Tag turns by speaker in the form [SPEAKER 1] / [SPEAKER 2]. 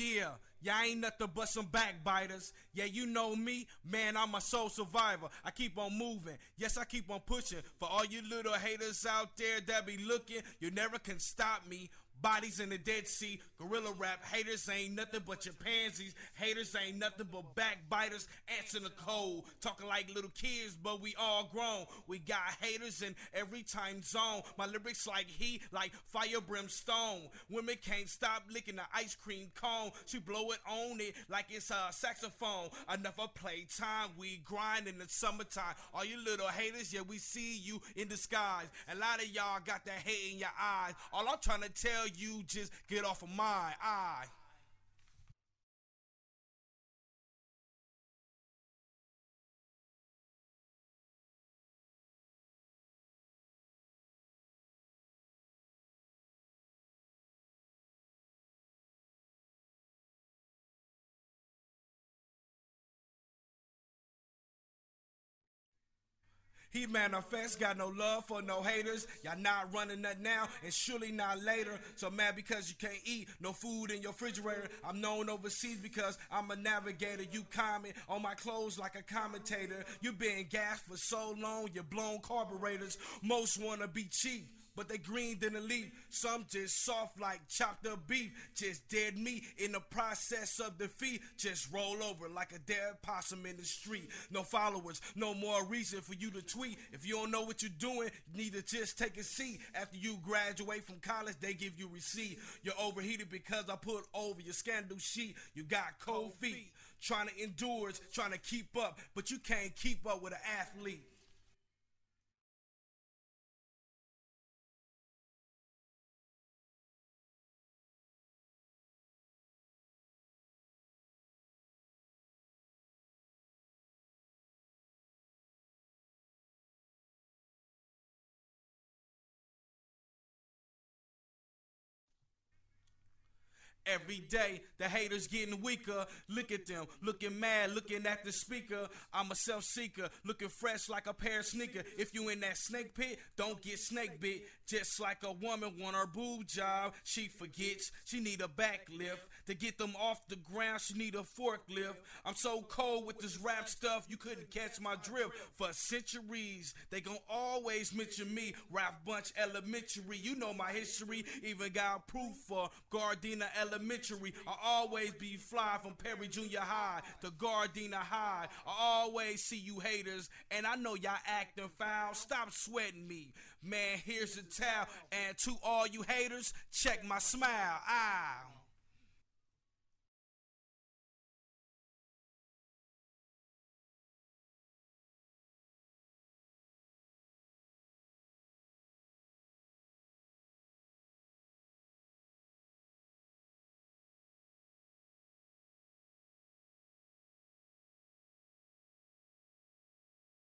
[SPEAKER 1] Yeah, y'all ain't nothing but some backbiters. Yeah, you know me, man, I'm a soul survivor. I keep on moving. Yes, I keep on pushing. For all you little haters out there that be looking, you never can stop me. Bodies in the Dead Sea, gorilla rap. Haters ain't nothing but your pansies. Haters ain't nothing but backbiters. Ants in the cold, talking like little kids, but we all grown. We got haters in every time zone. My lyrics like heat, like fire brimstone. Women can't stop licking the ice cream cone. She blow it on it like it's a saxophone. Enough of playtime, we grind in the summertime. All you little haters, yeah, we see you in disguise. A lot of y'all got that hate in your eyes. All I'm trying to tell you just get off of my eye. Hemanifezt, got no love for no haters. Y'all not running that now and surely not later. So mad because you can't eat, no food in your refrigerator. I'm known overseas because I'm a navigator. You comment on my clothes like a commentator. You been gassed for so long, you blown carburetors. Most wanna be cheap but they green than a leaf. Some just soft like chopped up beef, just dead meat in the process of defeat. Just roll over like a dead possum in the street. No followers, no more reason for you to tweet. If you don't know what you're doing, you need to just take a seat. After you graduate from college, they give you receipt. You're overheated because I put over your scandal sheet. You got cold feet, trying to endure, trying to keep up, but you can't keep up with an athlete. Every day, the haters getting weaker. Look at them, looking mad, looking at the speaker. I'm a self seeker, looking fresh like a pair of sneakers. If you in that snake pit, don't get snake bit. Just like a woman want her boob job, she forgets she need a back lift. To get them off the ground, she need a forklift. I'm so cold with this rap stuff, you couldn't catch my drift. For centuries, they gon' always mention me. Rap Bunch Elementary, you know my history. Even got proof for Gardena Elementary elementary. I always be fly from Peary Junior High to Gardena High. I always see you haters, and I know y'all acting foul. Stop sweating me. Man, here's the towel. And to all you haters, check my smile. Ah.